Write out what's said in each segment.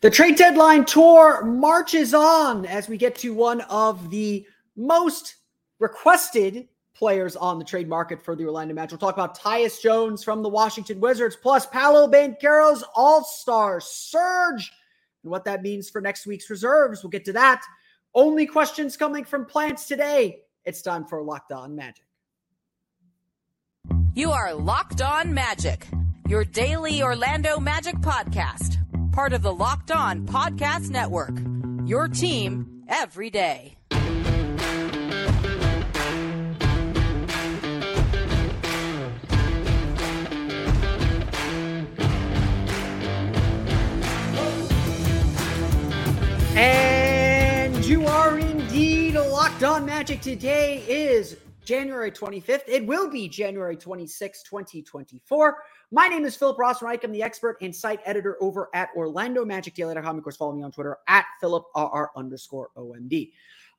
The trade deadline tour marches on as we get to one of the most requested players on the trade market for the Orlando Magic. We'll talk about Tyus Jones from the Washington Wizards, plus Paolo Banchero's All Star surge and what that means for next week's reserves. We'll get to that. Only questions coming from plants today. It's time for Locked On Magic. You are Locked On Magic, your daily Orlando Magic podcast, part of the Locked On Podcast Network. Your team every day. And you are indeed a locked on magic. Today is January 25th. It will be January 26, 2024. My name is Philip Rossman-Reich. I'm the expert and site editor over at Orlando Magic Daily.com. Of course, follow me on Twitter at PhilipRR underscore OMD.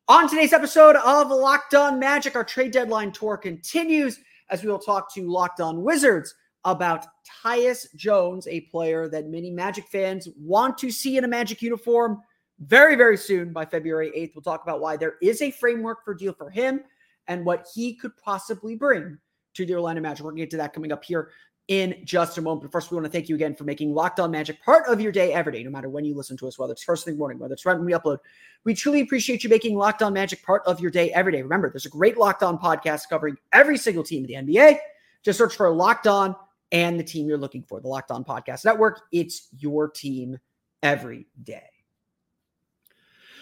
On today's episode of Locked On Magic, our trade deadline tour continues as we will talk to Locked On Wizards about Tyus Jones, a player that many Magic fans want to see in a Magic uniform very, very soon by February 8th. We'll talk about why there is a framework for deal for him and what he could possibly bring to the Orlando Magic. We're going to get to that coming up here in just a moment. But first, we want to thank you again for making Locked On Magic part of your day every day, no matter when you listen to us, whether it's first thing morning, whether it's right when we upload. We truly appreciate you making Locked On Magic part of your day every day. Remember, there's a great Locked On podcast covering every single team of the NBA. Just search for Locked On and the team you're looking for, the Locked On Podcast Network. It's your team every day.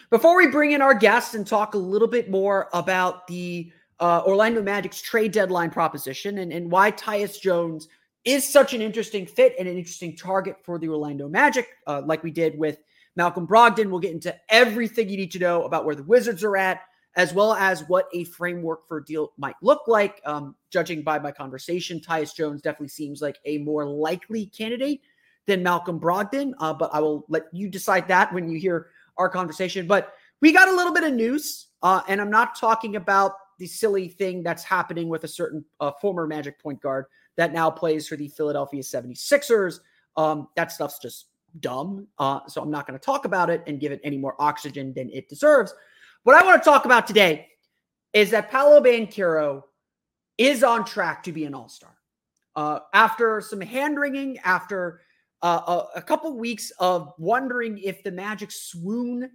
Before we bring in our guests and talk a little bit more about the uh, Orlando Magic's trade deadline proposition and, and why Tyus Jones is such an interesting fit and an interesting target for the Orlando Magic, uh, like we did with Malcolm Brogdon. We'll get into everything you need to know about where the Wizards are at, as well as what a framework for a deal might look like. Um, judging by my conversation, Tyus Jones definitely seems like a more likely candidate than Malcolm Brogdon, uh, but I will let you decide that when you hear our conversation. But we got a little bit of news, uh, and I'm not talking about the silly thing that's happening with a certain uh, former Magic point guard that now plays for the Philadelphia 76ers. Um, that stuff's just dumb. Uh, so I'm not going to talk about it and give it any more oxygen than it deserves. What I want to talk about today is that Paolo Banchero is on track to be an all star. Uh, after some hand wringing, after uh, a, a couple weeks of wondering if the Magic swoon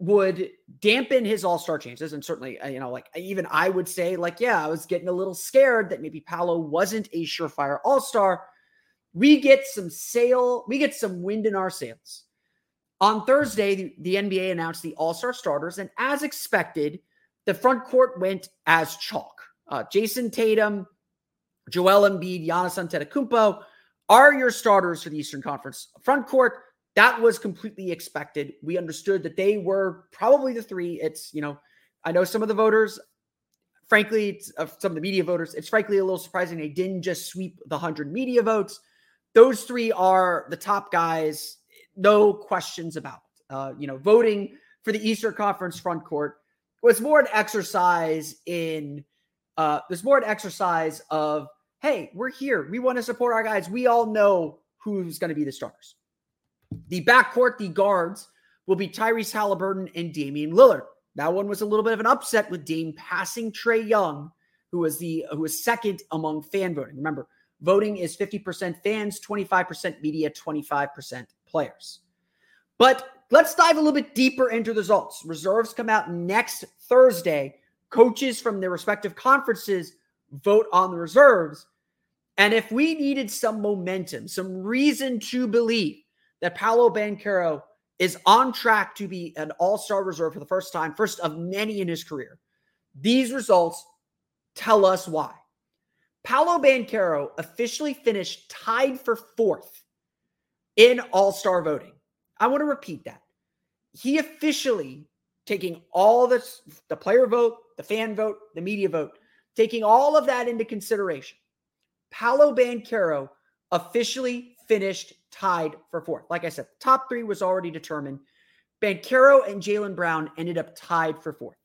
would dampen his all-star chances and certainly uh, you know like even i would say like yeah i was getting a little scared that maybe paolo wasn't a surefire all-star. We get some sail we get some wind in our sails. On thursday the, the nba announced the all-star starters and as expected the front court went as chalk. Uh, jayson tatum joel embiid Giannis antetokounmpo are your starters for the Eastern Conference front court. That was completely expected. We understood that they were probably the three. It's, you know, I know some of the voters, frankly, uh, some of the media voters, it's frankly a little surprising they didn't just sweep the 100 media votes. Those three are the top guys, no questions about Uh, you know, voting for the Eastern Conference front court was more an exercise in, uh, there's more an exercise of hey, we're here. We want to support our guys. We all know who's going to be the stars. The backcourt, the guards, will be Tyrese Haliburton and Damian Lillard. That one was a little bit of an upset with Dame passing Trae Young, who was the who was second among fan voting. Remember, voting is 50% fans, 25% media, 25% players. But let's dive a little bit deeper into the results. Reserves come out next Thursday. Coaches from their respective conferences vote on the reserves. And if we needed some momentum, some reason to believe that Paolo Banchero is on track to be an all-star reserve for the first time, first of many in his career, these results tell us why. Paolo Banchero officially finished tied for fourth in all-star voting. I want to repeat that. he officially taking all this the player vote, the fan vote, the media vote, taking all of that into consideration. Paolo Banchero officially finished tied for fourth. Like I said, top three was already determined. Banchero and Jaylen Brown ended up tied for fourth.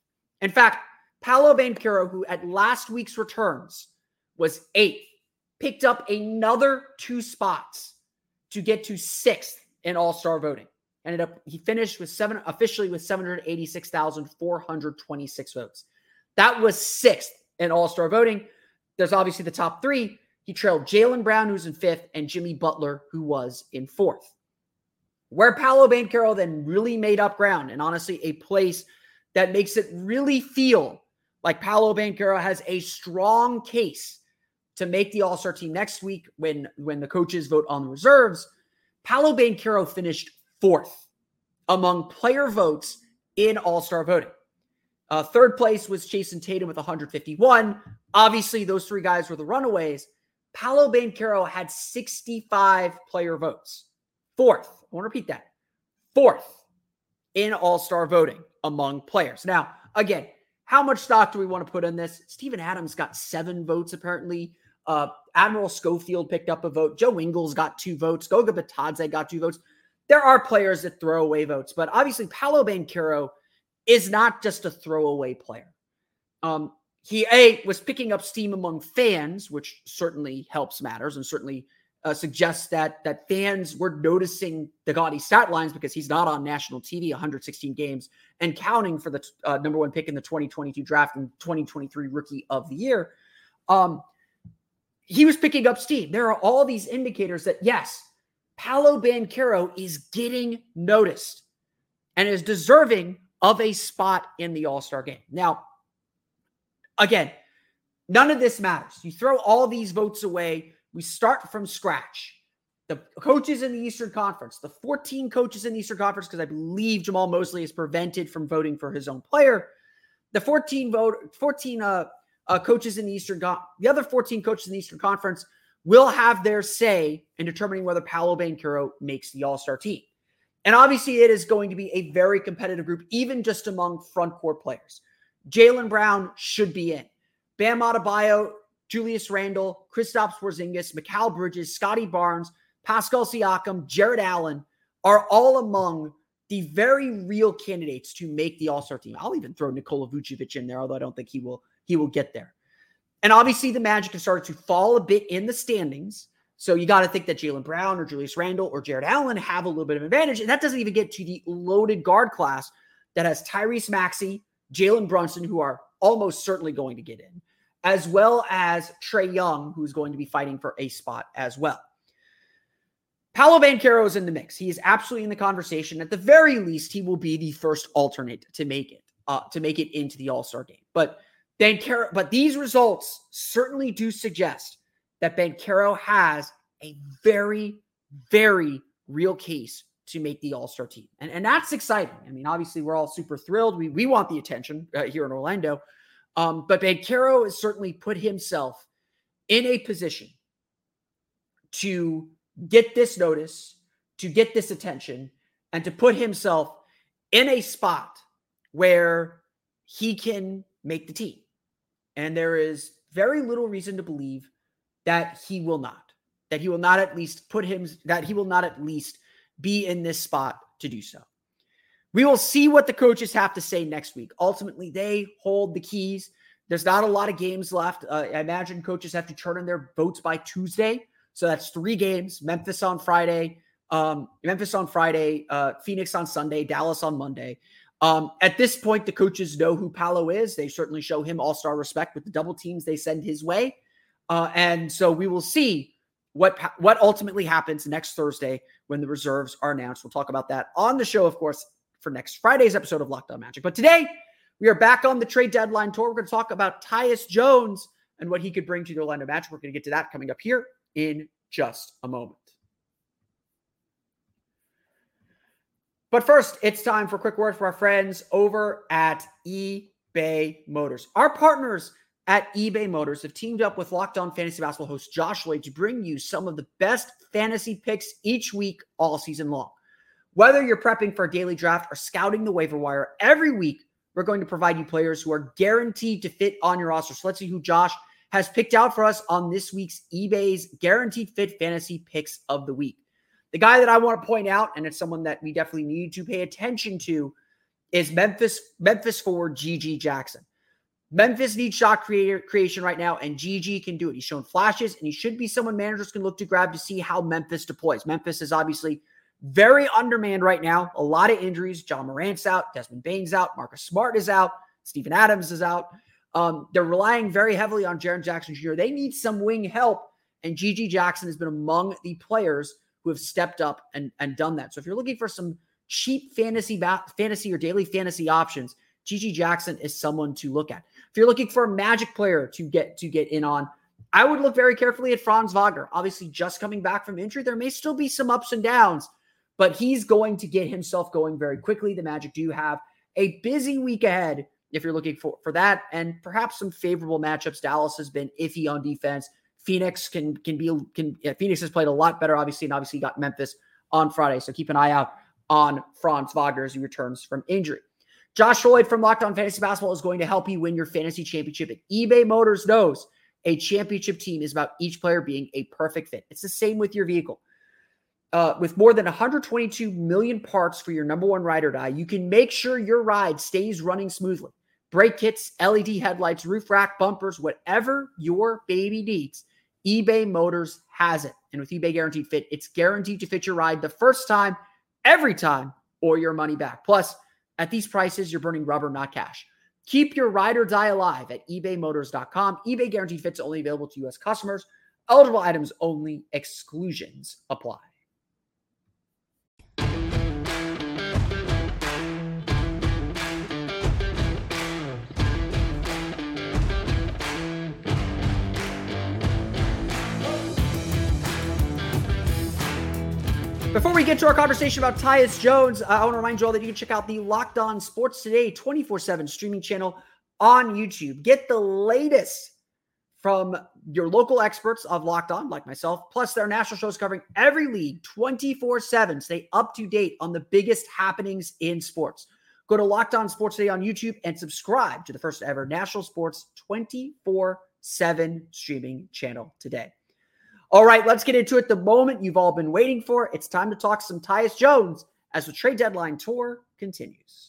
In fact, Paolo Banchero, who at last week's returns was eighth, picked up another two spots to get to sixth in All Star voting. Ended up he finished with seven officially with 786,426 votes. That was sixth in All Star voting. There's obviously the top three. He trailed Jaylen Brown, who's in fifth, and Jimmy Butler, who was in fourth. Where Paolo Banchero then really made up ground, and honestly, a place that makes it really feel like Paolo Banchero has a strong case to make the All-Star team next week when when the coaches vote on the reserves. Paolo Banchero finished fourth among player votes in All-Star voting. Uh, third place was Jayson Tatum with 151. Obviously, those three guys were the runaways. Paolo Banchero had 65 player votes. Fourth, I want to repeat that. Fourth in All-Star voting among players. Now, again, how much stock do we want to put in this? Steven Adams got seven votes, apparently. Uh, Admiral Schofield picked up a vote. Joe Ingles got two votes. Goga Bitadze got two votes. There are players that throw away votes, but obviously Paolo Banchero is not just a throwaway player. Um, he a was picking up steam among fans, which certainly helps matters and certainly uh, suggests that that fans were noticing the gaudy stat lines because he's not on national TV 116 games and counting for the uh, number one pick in the 2022 draft and 2023 rookie of the year. Um, he was picking up steam. There are all these indicators that yes, Paolo Banchero is getting noticed and is deserving of a spot in the All Star game. Now, again, none of this matters. You throw all these votes away we start from scratch. The coaches in the Eastern Conference, the 14 coaches in the Eastern Conference, because I believe Jamahl Mosley is prevented from voting for his own player. The 14 vote, 14 uh, uh, coaches in the Eastern, the other 14 coaches in the Eastern Conference will have their say in determining whether Paolo Banchero makes the All Star team. And obviously, it is going to be a very competitive group, even just among front court players. Jaylen Brown should be in. Bam Adebayo Julius Randle, Kristaps Porzingis, Mikal Bridges, Scottie Barnes, Pascal Siakam, Jarrett Allen are all among the very real candidates to make the All-Star team. I'll even throw Nikola Vucevic in there, although I don't think he will he will get there. And obviously, the Magic have started to fall a bit in the standings. So you got to think that Jaylen Brown or Julius Randle or Jarrett Allen have a little bit of advantage. And that doesn't even get to the loaded guard class that has Tyrese Maxey, Jalen Brunson, who are almost certainly going to get in, as well as Trae Young, who's going to be fighting for a spot as well. Paolo Banchero is in the mix. He is absolutely in the conversation. At the very least, he will be the first alternate to make it uh, to make it into the All Star game. But Banchero, but these results certainly do suggest that Banchero has a very, very real case to make the All Star team, and and that's exciting. I mean, obviously, we're all super thrilled. We we want the attention uh, here in Orlando, um, but Banchero has certainly put himself in a position to get this notice, to get this attention, and to put himself in a spot where he can make the team. And there is very little reason to believe that he will not, that he will not at least put him, that he will not at least be in this spot to do so. We will see what the coaches have to say next week. Ultimately, they hold the keys. There's not a lot of games left. Uh, I imagine coaches have to turn in their votes by Tuesday. So that's three games Memphis on Friday, um, Memphis on Friday, uh, Phoenix on Sunday, Dallas on Monday. Um, at this point, the coaches know who Paolo is. They certainly show him all star respect with the double teams they send his way. Uh, and so we will see what what ultimately happens next Thursday when the reserves are announced. We'll talk about that on the show, of course, for next Friday's episode of Locked On Magic. But today, we are back on the trade deadline tour. We're going to talk about Tyus Jones and what he could bring to the Orlando Magic. We're going to get to that coming up here in just a moment. But first, it's time for a quick word for our friends over at eBay Motors. Our partners at eBay Motors have teamed up with Locked On Fantasy Basketball host Josh Lloyd to bring you some of the best fantasy picks each week all season long. Whether you're prepping for a daily draft or scouting the waiver wire, every week we're going to provide you players who are guaranteed to fit on your roster. So let's see who Josh has picked out for us on this week's eBay's guaranteed fit fantasy picks of the week. The guy that I want to point out, and it's someone that we definitely need to pay attention to, is Memphis Memphis forward GG Jackson. Memphis needs shot creator creation right now, and GG can do it. He's shown flashes, and he should be someone managers can look to grab to see how Memphis deploys. Memphis is obviously very undermanned right now. A lot of injuries. Ja Morant's out, Desmond Bane's out, Marcus Smart is out, Steven Adams is out. Um, they're relying very heavily on Jaren Jackson Jr. They need some wing help, and GG Jackson has been among the players who have stepped up and, and done that. So if you're looking for some cheap fantasy ba- fantasy or daily fantasy options, GG Jackson is someone to look at. If you're looking for a magic player to get to get in on, I would look very carefully at Franz Wagner. Obviously, just coming back from injury, there may still be some ups and downs, but he's going to get himself going very quickly. The Magic do have a busy week ahead if you're looking for, for that, and perhaps some favorable matchups. Dallas has been iffy on defense. Phoenix can can be can yeah, Phoenix has played a lot better, obviously, and obviously got Memphis on Friday. So keep an eye out on Franz Wagner as he returns from injury. Josh Lloyd from Locked On Fantasy Basketball is going to help you win your fantasy championship. And eBay Motors knows a championship team is about each player being a perfect fit. It's the same with your vehicle. Uh, with more than 122 million parts for your number one ride or die, you can make sure your ride stays running smoothly. Brake kits, LED headlights, roof rack, bumpers, whatever your baby needs, eBay Motors has it. And with eBay Guaranteed Fit, it's guaranteed to fit your ride the first time, every time, or your money back. Plus, at these prices, you're burning rubber, not cash. Keep your ride or die alive at ebaymotors.com. eBay Guaranteed Fits only available to U.S. customers. Eligible items only. Exclusions apply. Before we get to our conversation about Tyus Jones, uh, I want to remind you all that you can check out the Locked On Sports Today 24 7 streaming channel on YouTube. Get the latest from your local experts of Locked On, like myself, plus their national shows covering every league 24 7. Stay up to date on the biggest happenings in sports. Go to Locked On Sports Today on YouTube and subscribe to the first ever national sports 24 7 streaming channel today. All right, let's get into it. The moment you've all been waiting for. It's time to talk some Tyus Jones as the trade deadline tour continues.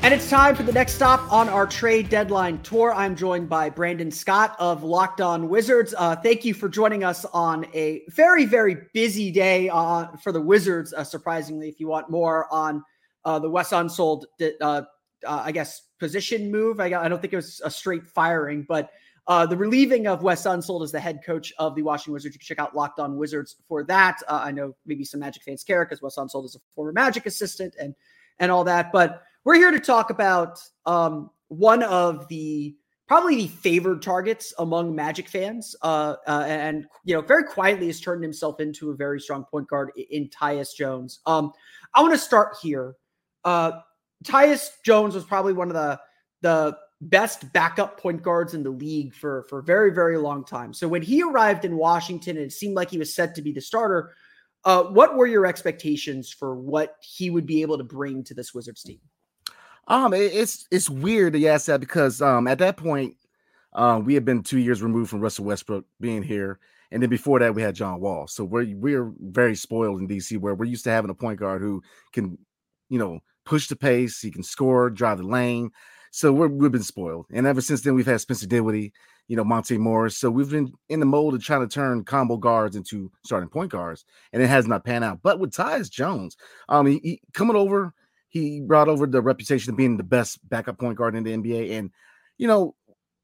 And it's time for the next stop on our trade deadline tour. I'm joined by Brandon Scott of Locked On Wizards. Uh, thank you for joining us on a very, very busy day uh, for the Wizards. Uh, surprisingly, if you want more on uh, the Wes Unseld, uh, uh, I guess, position move, I, I, don't think it was a straight firing, but the relieving of Wes Unseld as the head coach of the Washington Wizards. You can check out Locked On Wizards for that. I know maybe some Magic fans care because Wes Unseld is a former Magic assistant and and all that, but we're here to talk about um, one of the probably the favored targets among Magic fans, uh, uh, and you know, very quietly has turned himself into a very strong point guard in Tyus Jones. Um, I want to start here. Uh, Tyus Jones was probably one of the the best backup point guards in the league for for a very very long time. So when he arrived in Washington, it seemed like he was set to be the starter. Uh, what were your expectations for what he would be able to bring to this Wizards team? Um, it, it's it's weird to ask that because um at that point, um we had been two years removed from Russell Westbrook being here, and then before that we had John Wall. So we're we're very spoiled in DC where we're used to having a point guard who can, you know, push the pace, he can score, drive the lane. So we're we've been spoiled, and ever since then we've had Spencer Dinwiddie, you know, Monte Morris. So we've been in the mold of trying to turn combo guards into starting point guards, and it has not panned out. But with Tyus Jones, um, he, he coming over he brought over the reputation of being the best backup point guard in the NBA. And, you know,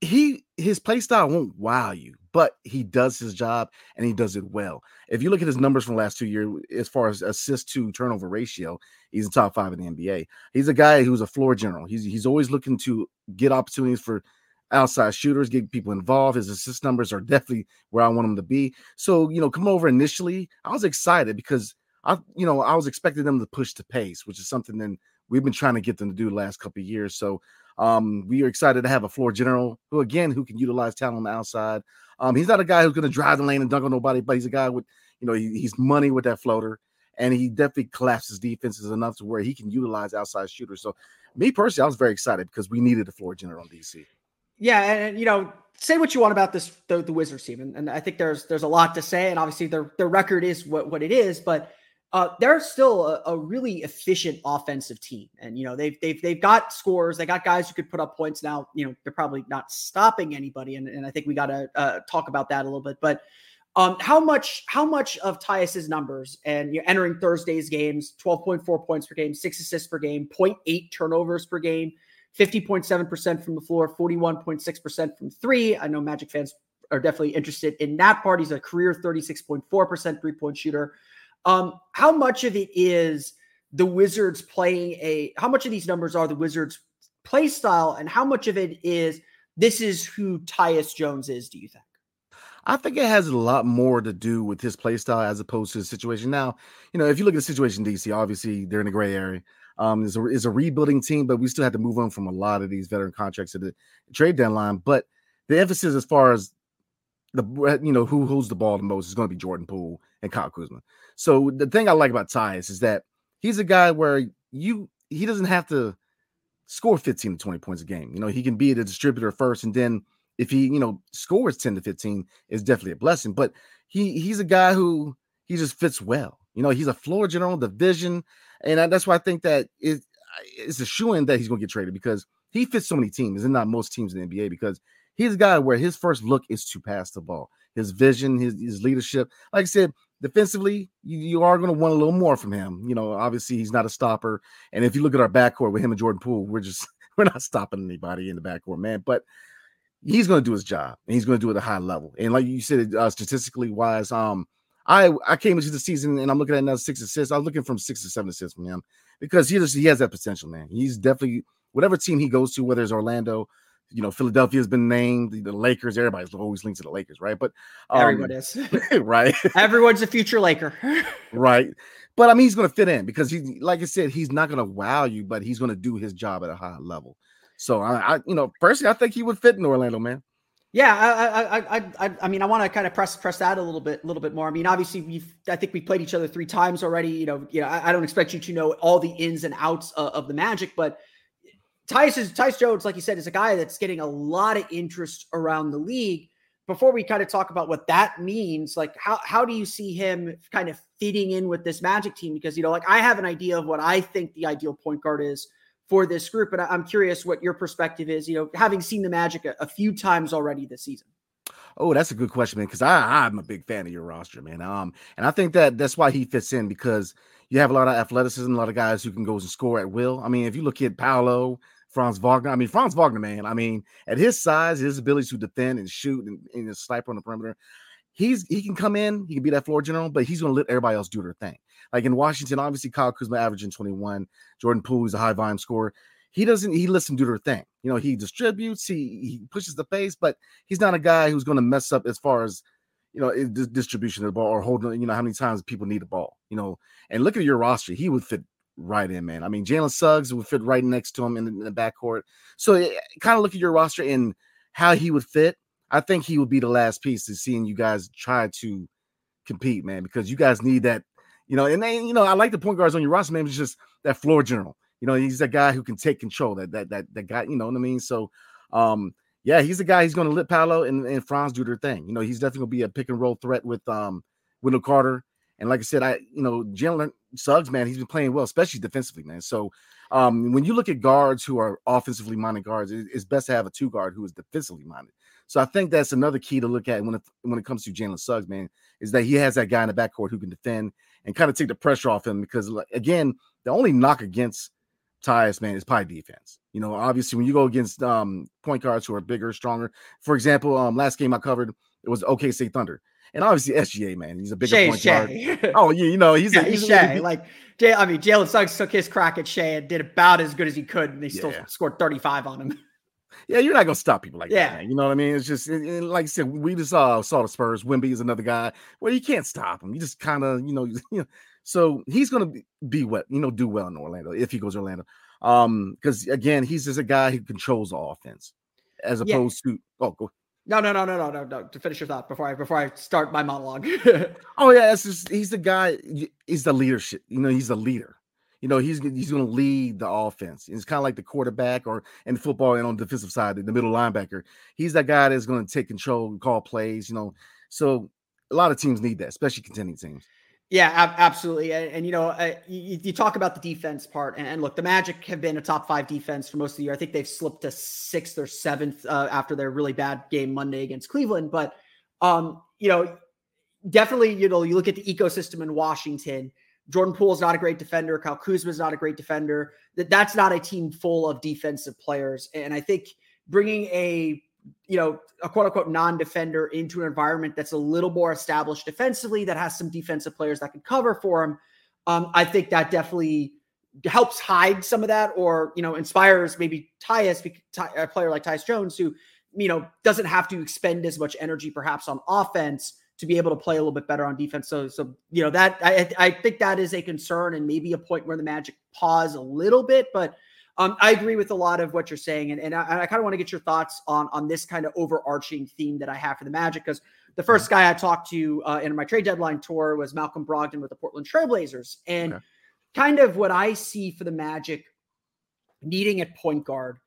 he his play style won't wow you, but he does his job and he does it well. If you look at his numbers from the last two years, as far as assist to turnover ratio, he's in top five in the NBA. He's a guy who's a floor general. He's he's always looking to get opportunities for outside shooters, get people involved. His assist numbers are definitely where I want him to be. So, you know, come over initially, I was excited because I you know I was expecting them to push the pace, which is something that we've been trying to get them to do the last couple of years. So um, we are excited to have a floor general who again who can utilize talent on the outside. Um, he's not a guy who's going to drive the lane and dunk on nobody, but he's a guy with you know he, he's money with that floater, and he definitely collapses defenses enough to where he can utilize outside shooters. So me personally, I was very excited because we needed a floor general on DC. Yeah, and you know, say what you want about this the, the Wizards team, and, and I think there's there's a lot to say, and obviously their their record is what what it is, but uh, they're still a, a, really efficient offensive team, and you know they've they've they've got scores, they got guys who could put up points. Now, you know they're probably not stopping anybody, and, and I think we got to uh, talk about that a little bit. But um, how much how much of Tyus's numbers and you're entering Thursday's games, twelve point four points per game, six assists per game, 0.8 turnovers per game, fifty point seven percent from the floor, forty one point six percent from three. I know Magic fans are definitely interested in that part. He's a career thirty six point four percent three point shooter. Um, how much of it is the Wizards playing a? How much of these numbers are the Wizards' play style, and how much of it is this is who Tyus Jones is? Do you think? I think it has a lot more to do with his play style as opposed to the situation. Now, you know, if you look at the situation in DC, obviously they're in a gray area. Um, it's a, it's a rebuilding team, but we still have to move on from a lot of these veteran contracts at the trade deadline. But the emphasis as far as the you know who holds the ball the most is going to be Jordan Poole and Kyle Kuzma. So the thing I like about Tyus is that he's a guy where you he doesn't have to score 15 to 20 points a game. You know, he can be the distributor first, and then if he you know scores 10 to 15, is definitely a blessing. But he he's a guy who he just fits well. You know, he's a floor general, the vision, and that's why I think that it, it's a shoe in that he's going to get traded because he fits so many teams and not most teams in the NBA because he's a guy where his first look is to pass the ball. His vision, his, his leadership. Like I said, defensively, you, you are going to want a little more from him. You know, obviously he's not a stopper. And if you look at our backcourt with him and Jordan Poole, we're just we're not stopping anybody in the backcourt, man. But he's going to do his job and he's going to do it at a high level. And like you said, uh, statistically wise, um, I I came into the season and I'm looking at another six assists. I'm looking from six to seven assists from him because he just he has that potential, man. He's definitely whatever team he goes to, whether it's Orlando, you know, Philadelphia has been named, the Lakers, everybody's always linked to the Lakers, right? But um, everyone is right. Everyone's a future Laker. right. But I mean, he's going to fit in because he, like I said, he's not going to wow you, but he's going to do his job at a high level. So I, I, you know, personally, I think he would fit in Orlando, man. Yeah, I, I, I, I, I mean, I want to kind of press press that a little bit, a little bit more. I mean, obviously, we've, I think we played each other three times already. You know, you know, I, I don't expect you to know all the ins and outs of, of the Magic, but Is Tyus Jones, like you said, is a guy that's getting a lot of interest around the league. Before we kind of talk about what that means, like how how do you see him kind of fitting in with this Magic team? Because you know, like I have an idea of what I think the ideal point guard is for this group, but I'm curious what your perspective is. You know, having seen the Magic a, a few times already this season. Oh, that's a good question, man. Because I I'm a big fan of your roster, man. Um, and I think that that's why he fits in because you have a lot of athleticism, a lot of guys who can go and score at will. I mean, if you look at Paolo, Franz Wagner. I mean, Franz Wagner, man. I mean, at his size, his ability to defend and shoot and, and sniper on the perimeter, he's he can come in, he can be that floor general, but he's going to let everybody else do their thing. Like in Washington, obviously Kyle Kuzma averaging 21, Jordan Poole is a high volume scorer. He doesn't he lets them do their thing. You know, he distributes, he he pushes the pace, but he's not a guy who's going to mess up as far as you know distribution of the ball or holding. You know how many times people need a ball. You know, and look at your roster, he would fit right in, man. I mean, Jalen Suggs would fit right next to him in the, in the backcourt. So eh, kind of look at your roster and how he would fit. I think he would be the last piece to seeing you guys try to compete, man, because you guys need that, you know. And then, you know, I like the point guards on your roster, man. It's just that floor general. You know, he's a guy who can take control. That that that that guy, you know what I mean? So, um, yeah, he's a guy. He's going to let Paolo and, and Franz do their thing. You know, he's definitely going to be a pick and roll threat with um Wendell Carter. And like I said, I you know Jalen Suggs, man, he's been playing well, especially defensively, man. So um, when you look at guards who are offensively minded guards, it's best to have a two guard who is defensively minded. So I think that's another key to look at when it, when it comes to Jalen Suggs, man, is that he has that guy in the backcourt who can defend and kind of take the pressure off him. Because again, the only knock against Tyus, man, is probably defense. You know, obviously when you go against um, point guards who are bigger, stronger. For example, um, last game I covered it was OKC Thunder and obviously SGA, man, he's a bigger Shai point guard. Oh, yeah, you know, he's yeah, a, he's, Shai. Like, Jay, I mean, Jalen Suggs took his crack at Shai and did about as good as he could, and he still scored 35 on him. Yeah, you're not gonna stop people like yeah. that. Man. You know what I mean? It's just like I said, we just saw saw the Spurs. Wemby is another guy where you can't stop him. You just kind of, you know, you know, So he's going to be, be what you know do well in Orlando if he goes to Orlando. Um, because again, he's just a guy who controls the offense as opposed yeah. to oh go. No, no, no, no, no, no, no. To finish your thought before I before I start my monologue. oh yeah, it's just he's the guy. He's the leadership. You know, he's the leader. You know, he's he's going to lead the offense. It's kind of like the quarterback or in football and on the defensive side, the middle linebacker. He's that guy that's going to take control, and call plays. You know, so a lot of teams need that, especially contending teams. Yeah, ab- absolutely. And, and, you know, uh, you, you, talk about the defense part, and, and, look, the Magic have been a top five defense for most of the year. I think they've slipped to sixth or seventh uh, after their really bad game Monday against Cleveland. But, um, you know, definitely, you know, you look at the ecosystem in Washington. Jordan Poole is not a great defender. Kyle Kuzma is not a great defender. That that's not a team full of defensive players. And I think bringing a you know, a quote unquote non defender into an environment that's a little more established defensively, that has some defensive players that can cover for him. Um, I think that definitely helps hide some of that or, you know, inspires maybe Tyus, a player like Tyus Jones, who, you know, doesn't have to expend as much energy perhaps on offense to be able to play a little bit better on defense. So, so you know, that I, I think that is a concern and maybe a point where the Magic pause a little bit, but um, I agree with a lot of what you're saying, and, and I, I kind of want to get your thoughts on on this kind of overarching theme that I have for the Magic because the first guy I talked to uh, in my trade deadline tour was Malcolm Brogdon with the Portland Trailblazers, and okay. kind of what I see for the Magic needing at point guard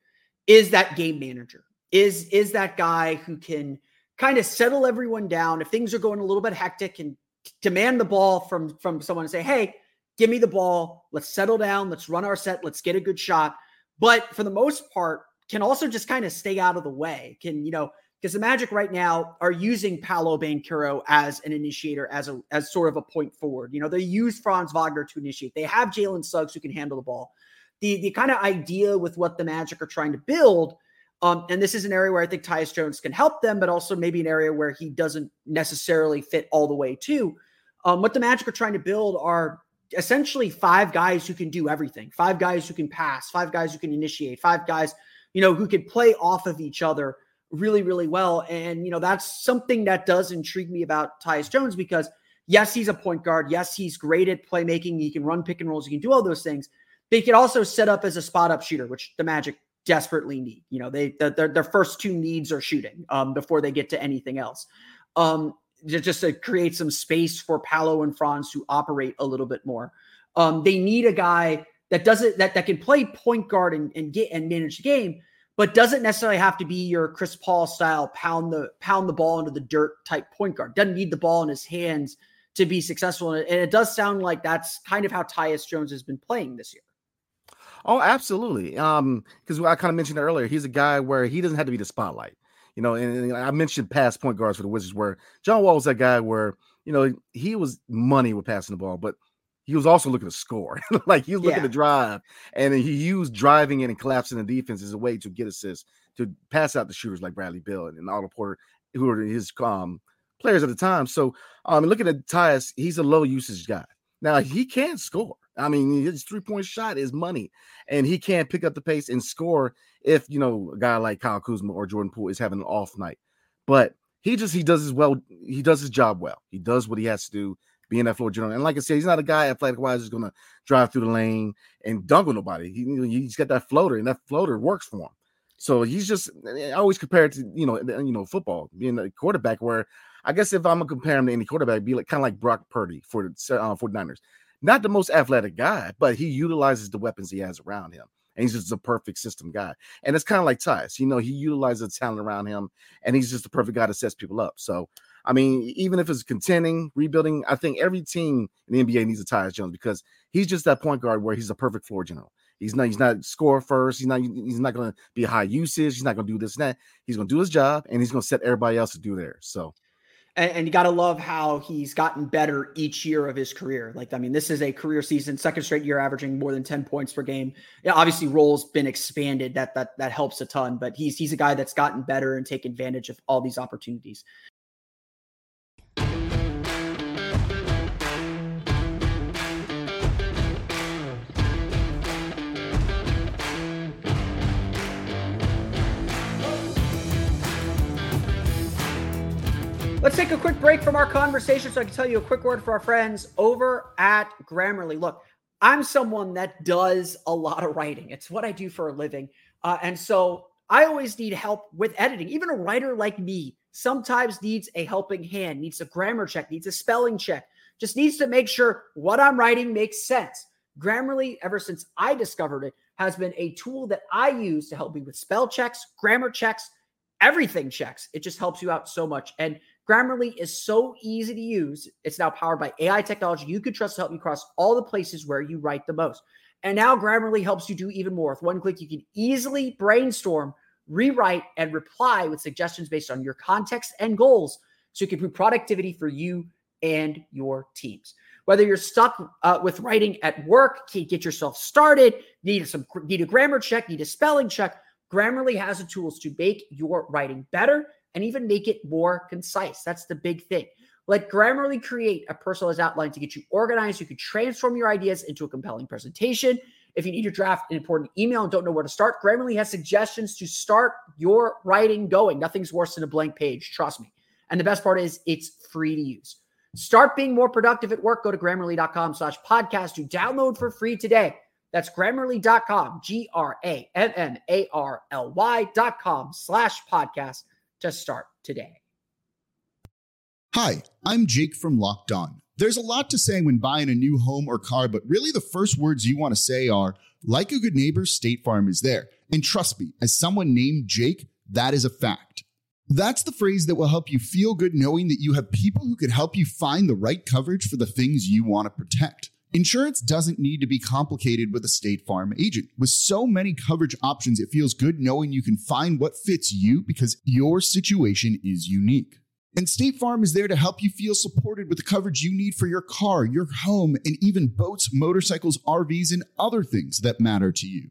is that game manager, is is that guy who can kind of settle everyone down if things are going a little bit hectic and demand the ball from from someone and say, hey give me the ball. Let's settle down. Let's run our set. Let's get a good shot. But for the most part, can also just kind of stay out of the way. Can, you know, because the Magic right now are using Paolo Banchero as an initiator, as a as sort of a point forward. You know, they use Franz Wagner to initiate. They have Jalen Suggs who can handle the ball. The the kind of idea with what the Magic are trying to build, um, and this is an area where I think Tyus Jones can help them, but also maybe an area where he doesn't necessarily fit all the way too. Um, what the Magic are trying to build are essentially five guys who can do everything five guys who can pass five guys who can initiate five guys you know who can play off of each other really really well. And you know that's something that does intrigue me about Tyus Jones because yes he's a point guard. Yes he's great at playmaking. He can run pick and rolls. He can do all those things. But he can also set up as a spot up shooter which the Magic desperately need. You know they their, their first two needs are shooting um, before they get to anything else. Um, just to create some space for Paolo and Franz to operate a little bit more. Um, they need a guy that doesn't that that can play point guard and, and get and manage the game, but doesn't necessarily have to be your Chris Paul style pound the pound the ball into the dirt type point guard. Doesn't need the ball in his hands to be successful. And it, does sound like that's kind of how Tyus Jones has been playing this year. Oh, absolutely. Um, because I kind of mentioned earlier, he's a guy where he doesn't have to be the spotlight. You know, and, and, I mentioned past point guards for the Wizards where John Wall was that guy where, you know, he was money with passing the ball, but he was also looking to score. like he was looking yeah. to drive. And he used driving in and collapsing the defense as a way to get assists, to pass out the shooters like Bradley Beal and, and Otto Porter, who were his um, players at the time. So um looking at Tyus, he's a low usage guy. Now he can score. I mean, his three point shot is money, and he can't pick up the pace and score if you know a guy like Kyle Kuzma or Jordan Poole is having an off night. But he just he does his well, he does his job well. He does what he has to do, being that floor general. And like I said, he's not a guy athletic wise who's gonna drive through the lane and dunk on nobody. He, he's got that floater, and that floater works for him. So he's just I always compare it to you know you know football being a quarterback where I guess if I'm gonna compare him to any quarterback, be like kind of like Brock Purdy for the uh, 49ers. Not the most athletic guy, but he utilizes the weapons he has around him. And he's just a perfect system guy. And it's kind of like Tyus, you know, he utilizes the talent around him and he's just the perfect guy to set people up. So, I mean, even if it's contending, rebuilding, I think every team in the NBA needs a Tyus Jones because he's just that point guard where he's a perfect floor general. He's not he's not score first. He's not he's not to be high usage. He's not to do this and that. He's to do his job and he's to set everybody else to do theirs. So and, and you got to love how he's gotten better each year of his career. Like, I mean, this is a career season, second straight year averaging more than 10 points per game. Yeah, obviously, roles been expanded. That that that helps a ton. But he's he's a guy that's gotten better and taken advantage of all these opportunities. Let's take a quick break from our conversation so I can tell you a quick word for our friends over at Grammarly. Look, I'm someone that does a lot of writing, it's what I do for a living. Uh, and so I always need help with editing. Even a writer like me sometimes needs a helping hand, needs a grammar check, needs a spelling check, just needs to make sure what I'm writing makes sense. Grammarly, ever since I discovered it, has been a tool that I use to help me with spell checks, grammar checks, everything checks. It just helps you out so much. And Grammarly is so easy to use. It's now powered by AI technology you can trust to help you cross all the places where you write the most. And now Grammarly helps you do even more. With one click, you can easily brainstorm, rewrite, and reply with suggestions based on your context and goals so you can improve productivity for you and your teams. Whether you're stuck uh, with writing at work, can't get yourself started, need some need a grammar check, need a spelling check, Grammarly has the tools to make your writing better and even make it more concise. That's the big thing. Let Grammarly create a personalized outline to get you organized. You can transform your ideas into a compelling presentation. If you need to draft an important email and don't know where to start, Grammarly has suggestions to start your writing going. Nothing's worse than a blank page, trust me. And the best part is it's free to use. Start being more productive at work. Go to grammarly.com slash podcast to download for free today. That's grammarly.com, G R A M M A R L Y.com slash podcast to start today. Hi, I'm Jake from Locked On. There's a lot to say when buying a new home or car, but really the first words you want to say are, like a good neighbor, State Farm is there. And trust me, as someone named Jake, that is a fact. That's the phrase that will help you feel good knowing that you have people who can help you find the right coverage for the things you want to protect. Insurance doesn't need to be complicated with a State Farm agent. With so many coverage options, it feels good knowing you can find what fits you because your situation is unique. And State Farm is there to help you feel supported with the coverage you need for your car, your home, and even boats, motorcycles, RVs, and other things that matter to you.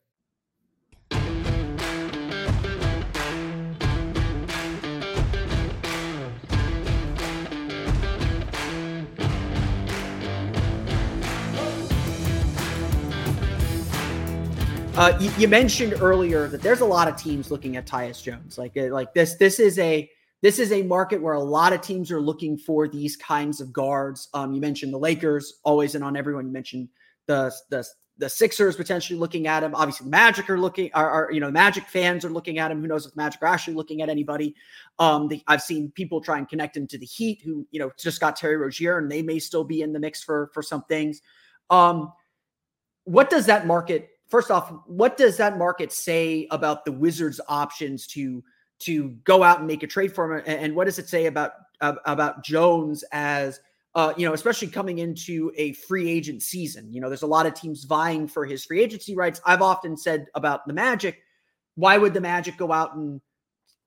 Uh, you, you, mentioned earlier that there's a lot of teams looking at Tyus Jones. Like uh, like this this is a this is a market where a lot of teams are looking for these kinds of guards. Um, you mentioned the Lakers always in on everyone. You mentioned the the the Sixers potentially looking at him. Obviously, the Magic are looking. Are, are you know Magic fans are looking at him. Who knows if Magic are actually looking at anybody? Um, the, I've seen people try and connect him to the Heat, who you know just got Terry Rozier, and they may still be in the mix for for some things. Um, what does that market first off, what does that market say about the Wizards' options to to go out and make a trade for him? And, what does it say about about Jones as uh, you know, especially coming into a free agent season? You know, there's a lot of teams vying for his free agency rights. I've often said about the Magic, why would the Magic go out and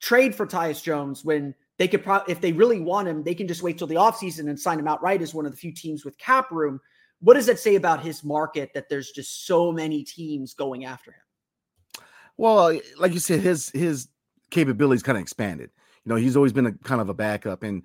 trade for Tyus Jones when they could probably, if they really want him, they can just wait till the offseason and sign him outright as one of the few teams with cap room what does that say about his market that there's just so many teams going after him? Well, like you said, his his capabilities kind of expanded. You know, he's always been a kind of a backup, and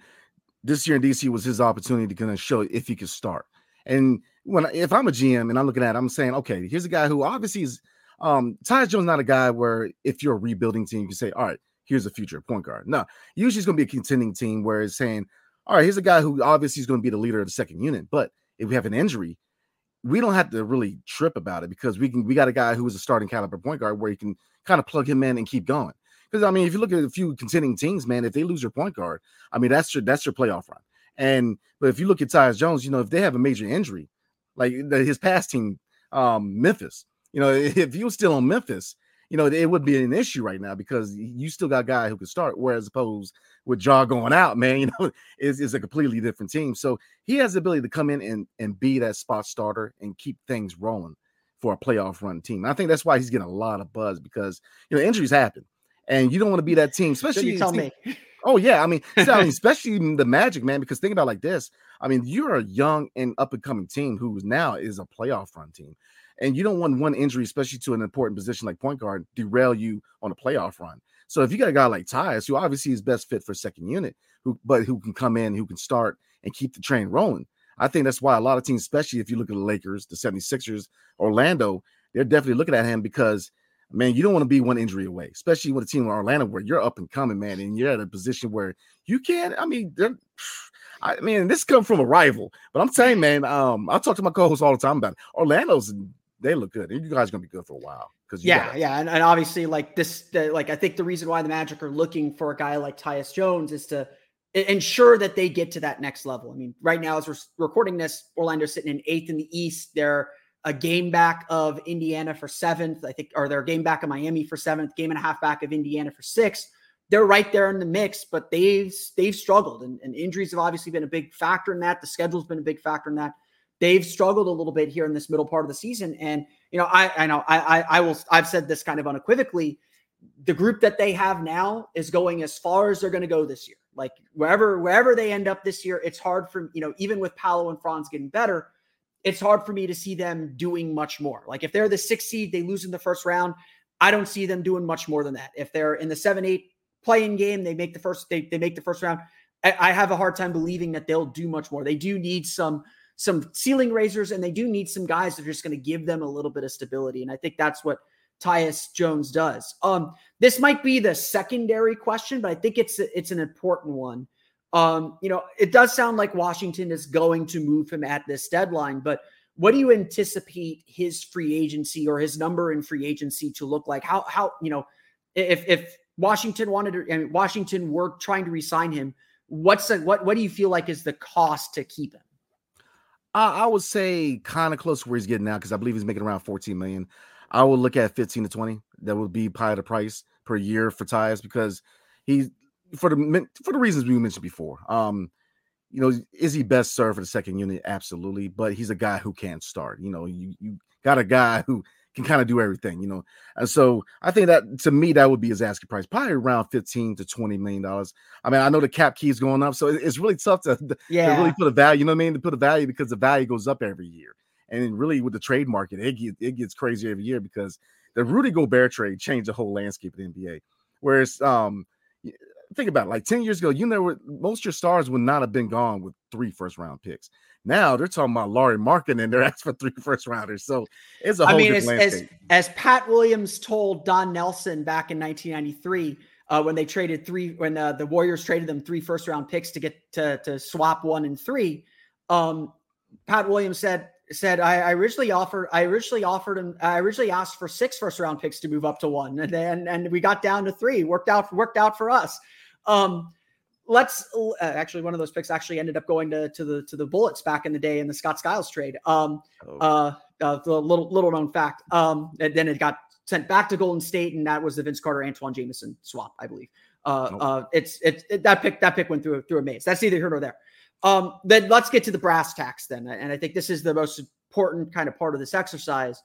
this year in DC was his opportunity to kind of show if he could start. And when if I'm a GM and I'm looking at, it, I'm saying, okay, here's a guy who obviously is. Um, Tyus Jones not a guy where if you're a rebuilding team, you can say, all right, here's a future point guard. No, usually it's going to be a contending team where it's saying, all right, here's a guy who obviously is going to be the leader of the second unit, but if we have an injury, we don't have to really trip about it because we can we got a guy who is a starting caliber point guard where you can kind of plug him in and keep going. Because I mean, if you look at a few contending teams, man, if they lose their point guard, I mean that's your that's your playoff run. And but if you look at Tyus Jones, you know, if they have a major injury, like his past team, um, Memphis, you know, if he was still on Memphis, you know, it would be an issue right now because you still got a guy who could start. Whereas opposed with Ja going out, man, you know, is is a completely different team. So he has the ability to come in and and be that spot starter and keep things rolling for a playoff run team. And I think that's why he's getting a lot of buzz because you know injuries happen, and you don't want to be that team, especially. tell team, me. Oh yeah, I mean, so, I mean, especially the Magic, man. Because think about like this. I mean, you're a young and up and coming team who now is a playoff run team And you don't want one injury, especially to an important position like point guard, derail you on a playoff run. So if you got a guy like Tyus, who obviously is best fit for second unit, who but who can come in, who can start and keep the train rolling. I think that's why a lot of teams, especially if you look at the Lakers, the 76ers, Orlando, they're definitely looking at him because man, you don't want to be one injury away, especially with a team like Orlando where you're up and coming, man, and you're at a position where you can't. I mean, I mean, this comes from a rival, but I'm saying, man, um, I talk to my co-hosts all the time about it. Orlando's they look good, and you guys are gonna be good for a while because yeah, yeah, and, and obviously, like this, the, like I think the reason why the Magic are looking for a guy like Tyus Jones is to ensure that they get to that next level. I mean, right now as we're recording this, Orlando's sitting in eighth in the East. They're a game back of Indiana for seventh, I think, or they're a game back of Miami for seventh, game and a half back of Indiana for sixth. They're right there in the mix, but they've they've struggled, and, and injuries have obviously been a big factor in that. The schedule's been a big factor in that. They've struggled a little bit here in this middle part of the season, and you know, I I know I I, I will I've said this kind of unequivocally. The group that they have now is going as far as they're going to go this year. Like wherever wherever they end up this year, it's hard for you know even with Paolo and Franz getting better it's hard for me to see them doing much more. Like if they're the sixth seed, they lose in the first round. I don't see them doing much more than that. If they're in the seven, eight playing game, they make the first, they, they make the first round. I, I have a hard time believing that they'll do much more. They do need some, some ceiling raisers and they do need some guys that are just going to give them a little bit of stability. And I think that's what Tyus Jones does. Um, this might be the secondary question, but I think it's, it's an important one. Um, you know, it does sound like Washington is going to move him at this deadline, but what do you anticipate his free agency or his number in free agency to look like? How how you know if if Washington wanted to, I mean, Washington were trying to resign him, what's the, what what do you feel like is the cost to keep him? Uh, I would say kind of close to where he's getting now because I believe he's making around 14 million. I would look at 15 to 20. That would be probably the price per year for Tyus because he's for the for the reasons we mentioned before. Um, you know, is he best served for the second unit? Absolutely, but he's a guy who can't start. You know, you you got a guy who can kind of do everything. You know, and so I think that to me that would be his asking price, probably around fifteen to twenty million dollars. I mean, I know the cap key is going up, so it's really tough to, yeah. to really put a value. You know what I mean? To put a value because the value goes up every year, and really with the trade market, it gets, it gets crazy every year because the Rudy Gobert trade changed the whole landscape of the NBA. Whereas um think about it, like 10 years ago, you know, most of your stars would not have been gone with three first round picks. Now they're talking about Lauri Markkanen and they're asking for three first rounders. So it's a whole I mean, as, as, as, Pat Williams told Don Nelson back in 1993, uh, when they traded three, when uh, the Warriors traded them three first round picks to get to, to swap one and three, um, Pat Williams said, said I, I, originally offered I originally offered him I originally asked for six first round picks to move up to one and then and we got down to three. Worked out worked out for us. Um, let's uh, actually one of those picks actually ended up going to to the to the Bullets back in the day in the Scott Skiles trade. Um, oh. uh, uh, the little little known fact. Um, and then it got sent back to Golden State, and that was the Vince Carter Antawn Jamison swap, I believe. Uh, nope. uh, it's it's it, that pick that pick went through through a maze. That's either here or there. Um, then let's get to the brass tacks then, and I think this is the most important kind of part of this exercise.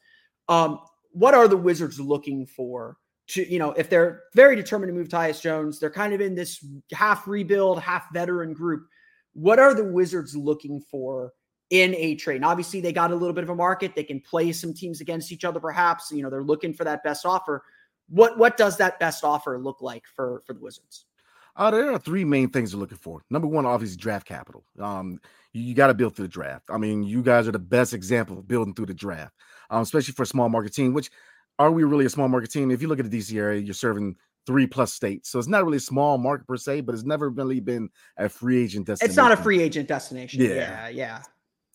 Um, what are the Wizards looking for to you know if they're very determined to move Tyus Jones, they're kind of in this half rebuild, half veteran group. What are the Wizards looking for in a trade? Obviously, they got a little bit of a market. They can play some teams against each other, perhaps. You know, they're looking for that best offer. What what does that best offer look like for for the Wizards? Uh, there are three main things they're looking for. Number one, obviously, draft capital. Um, you, you got to build through the draft. I mean, you guys are the best example of building through the draft, um, especially for a small market team, which are we really a small market team? If you look at the DC area, you're serving three plus states. So it's not really a small market per se, but it's never really been a free agent destination. It's not a free agent destination. Yeah. Yeah. yeah.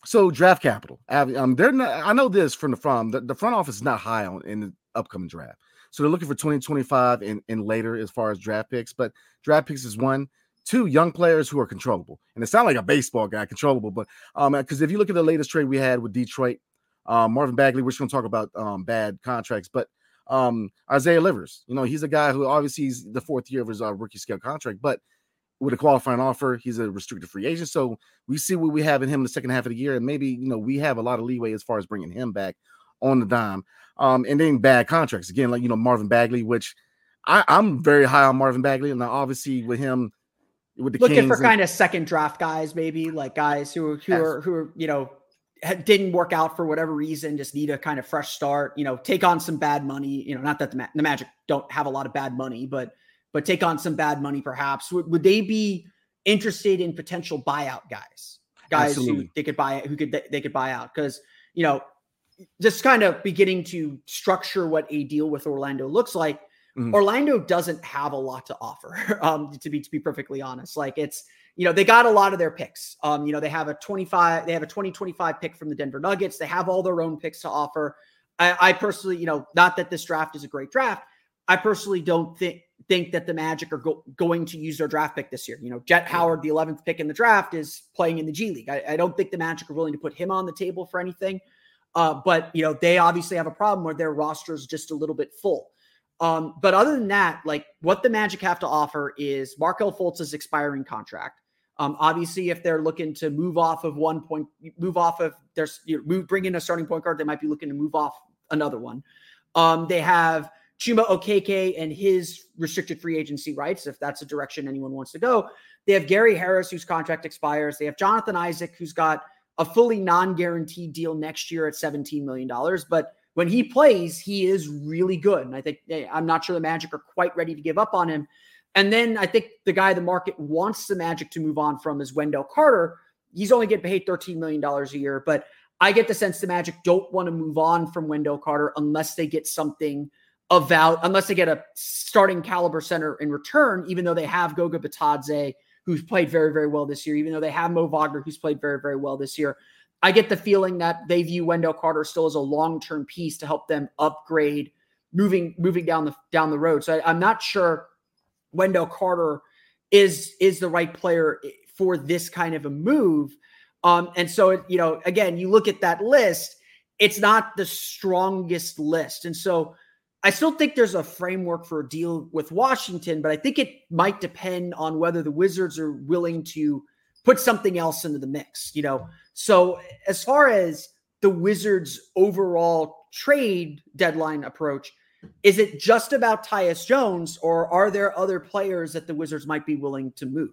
So draft capital. Um, they're not, I know this from the from the, the front office is not high on in the upcoming draft. So they're looking for 2025 and, and later as far as draft picks, but draft picks is one. Two young players who are controllable. And it sounds like a baseball guy, controllable, but um, because if you look at the latest trade we had with Detroit, um, Marvin Bagley, we're just going to talk about um, bad contracts, but um, Isaiah Livers, you know, he's a guy who obviously he's the fourth year of his uh, rookie scale contract, but with a qualifying offer, he's a restricted free agent. So we see what we have in him in the second half of the year, and maybe you know we have a lot of leeway as far as bringing him back on the dime. Um, and then bad contracts again, like you know Marvin Bagley, which I, am very high on Marvin Bagley, and obviously with him with the looking Kings for and, kind of second draft guys, maybe like guys who who are who are you know didn't work out for whatever reason, just need a kind of fresh start, you know, take on some bad money, you know, not that the, the Magic don't have a lot of bad money, but but take on some bad money perhaps. Would, would they be interested in potential buyout guys? Guys Absolutely. who they could buy who could they could buy out cuz you know, just kind of beginning to structure what a deal with Orlando looks like. Mm-hmm. Orlando doesn't have a lot to offer, um, to be to be perfectly honest. Like it's you know, they got a lot of their picks. Um, you know, they have a 25, they have a 2025 pick from the Denver Nuggets. They have all their own picks to offer. I, I personally, you know, not that this draft is a great draft. I personally don't think think that the Magic are go, going to use their draft pick this year. You know, Jett Howard, the 11th pick in the draft, is playing in the G League. I, I don't think the Magic are willing to put him on the table for anything. Uh, but you know, they obviously have a problem where their roster is just a little bit full. Um, but other than that, like what the Magic have to offer is Markelle Fultz's expiring contract. Um, obviously, if they're looking to move off of one point, move off of their, you know, move, bring in a starting point guard, they might be looking to move off another one. Um, they have Chuma Okeke and his restricted free agency rights, if that's a direction anyone wants to go. They have Gary Harris, whose contract expires. They have Jonathan Isaac, who's got a fully non-guaranteed deal next year at $17 million. But when he plays, he is really good. And I think I'm not sure the Magic are quite ready to give up on him. And then I think the guy the market wants the Magic to move on from is Wendell Carter. He's only getting paid $13 million a year, but I get the sense the Magic don't want to move on from Wendell Carter unless they get something about, unless they get a starting caliber center in return, even though they have Goga Bitadze, who's played very, very well this year, even though they have Mo Wagner, who's played very, very well this year. I get the feeling that they view Wendell Carter still as a long-term piece to help them upgrade moving moving down the down the road. So I, I'm not sure Wendell Carter is is the right player for this kind of a move. Um, and so you know, again, you look at that list, it's not the strongest list, and so I still think there's a framework for a deal with Washington, but I think it might depend on whether the Wizards are willing to put something else into the mix. You know, so as far as the Wizards' overall trade deadline approach, is it just about Tyus Jones, or are there other players that the Wizards might be willing to move?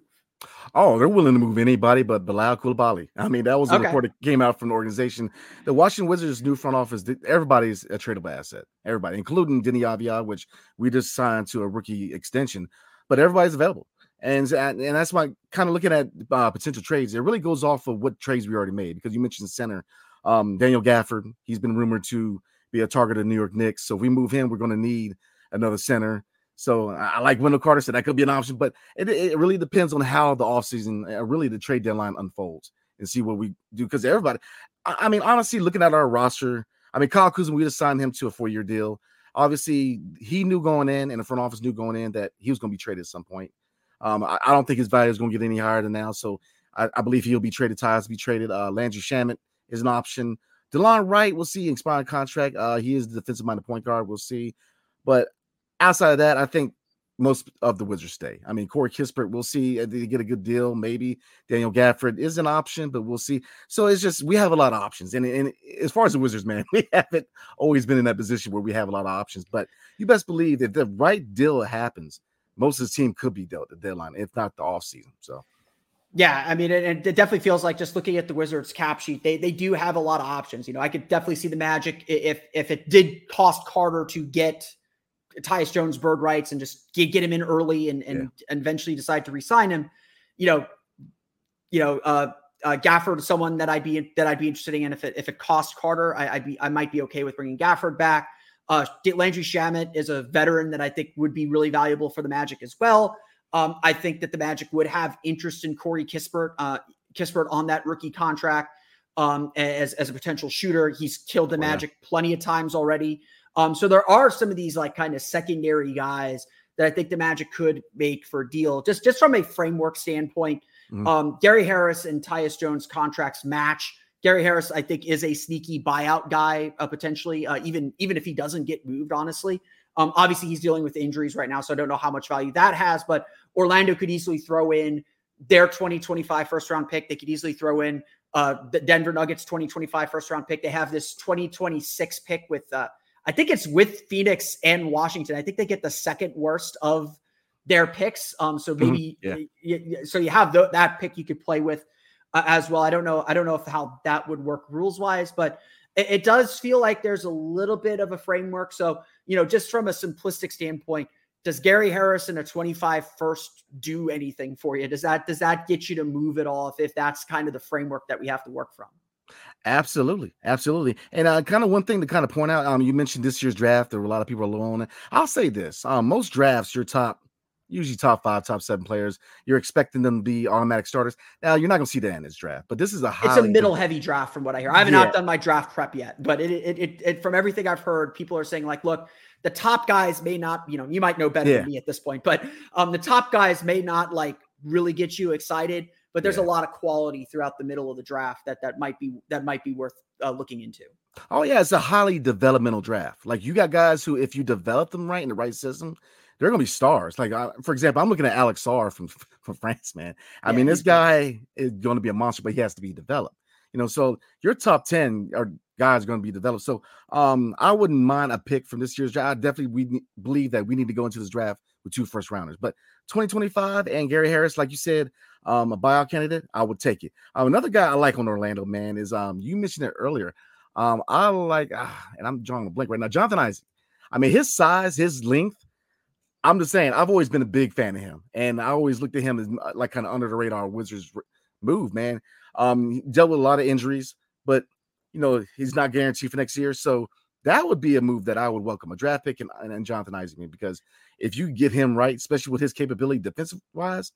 Oh, they're willing to move anybody but Bilal Coulibaly. I mean, that was a okay. report that came out from the organization. The Washington Wizards' new front office, everybody's a tradable asset. Everybody, including Deni Avdija, which we just signed to a rookie extension, but everybody's available. And and that's why kind of looking at uh, potential trades, it really goes off of what trades we already made because you mentioned center. Um, Daniel Gafford, he's been rumored to be a target of New York Knicks. So if we move him, we're going to need another center. So I like Wendell Carter, so that could be an option, but it, it really depends on how the offseason, uh, really the trade deadline unfolds and see what we do. Because everybody, I, I, mean, honestly, looking at our roster, I mean, Kyle Kuzma, we just signed him to a four year deal. Obviously, he knew going in, and the front office knew going in that he was going to be traded at some point. Um, I, I, don't think his value is going to get any higher than now. So I, I believe he'll be traded. Tyus be traded. Uh, Landry Shamet is an option. Delon Wright, we'll see. Expiring contract. Uh, he is the defensive minded point guard. We'll see. But outside of that, I think most of the Wizards stay. I mean, Corey Kispert, we'll see. Did he get a good deal? Maybe Daniel Gafford is an option, but we'll see. So it's just we have a lot of options. And, and as far as the Wizards, man, we haven't always been in that position where we have a lot of options. But you best believe that the right deal happens, most of the team could be dealt at the deadline, if not the offseason. So yeah, I mean, it, it, definitely feels like just looking at the Wizards cap sheet, they they do have a lot of options. You know, I could definitely see the Magic if if it did cost Carter to get Tyus Jones bird rights and just get, get him in early and and, yeah. eventually decide to resign him. You know, you know, uh, uh, Gafford is someone that I'd be that I'd be interested in. If it if it cost Carter, I, would be I might be okay with bringing Gafford back. Uh, Landry Shamet is a veteran that I think would be really valuable for the Magic as well. Um, I think that the Magic would have interest in Corey Kispert, uh, Kispert on that rookie contract um, as, as a potential shooter. He's killed the oh, Magic yeah. plenty of times already. Um, so there are some of these like kind of secondary guys that I think the Magic could make for a deal, just just from a framework standpoint. Mm-hmm. Um, Gary Harris and Tyus Jones contracts match. Gary Harris, I think, is a sneaky buyout guy uh, potentially, uh, even even if he doesn't get moved. Honestly, um, obviously, he's dealing with injuries right now, so I don't know how much value that has. But Orlando could easily throw in their 2025 first round pick. They could easily throw in uh, the Denver Nuggets 2025 first round pick. They have this 2026 pick with, uh, I think it's with Phoenix and Washington. I think they get the second worst of their picks. Um, so mm-hmm. maybe, mm-hmm. yeah. you, so you have the, that pick you could play with. Uh, as well. I don't know. I don't know if how that would work rules wise, but it, it does feel like there's a little bit of a framework. So you know, just from a simplistic standpoint, does Gary Harrison a 25 first do anything for you? Does that does that get you to move it off if that's kind of the framework that we have to work from? Absolutely, absolutely. And uh, kind of one thing to kind of point out, um, you mentioned this year's draft. There were a lot of people on it. I'll say this: um, most drafts, your top, usually top five, top seven players, you're expecting them to be automatic starters. Now, you're not going to see that in this draft, but this is a it's a middle heavy draft from what I hear. I haven't yeah. not done my draft prep yet, but it, it, it, it, from everything I've heard, people are saying like, look, the top guys may not, you know, you might know better yeah. than me at this point, but um, the top guys may not like really get you excited but there's yeah. a lot of quality throughout the middle of the draft that that might be that might be worth uh, looking into. Oh yeah, it's a highly developmental draft. Like you got guys who, if you develop them right in the right system, they're gonna be stars. Like uh, for example, I'm looking at Alex Sarr from from France, man. I yeah, mean, this guy is going to be a monster, but he has to be developed. You know, so your top ten are guys going to be developed. So um, I wouldn't mind a pick from this year's draft. I definitely we believe that we need to go into this draft with two first rounders. But 2025 and Gary Harris, like you said, um, a buyout candidate, I would take it. Um, another guy I like on Orlando, man, is um, you mentioned it earlier. Um, I like, ah, and I'm drawing a blank right now. Jonathan Isaac. I mean, his size, his length. I'm just saying, I've always been a big fan of him, and I always looked at him as uh, like kind of under the radar Wizards move, man. Um, he dealt with a lot of injuries, but you know he's not guaranteed for next year, so that would be a move that I would welcome a draft pick and, and Jonathan Isaac because if you get him right, especially with his capability defensive wise,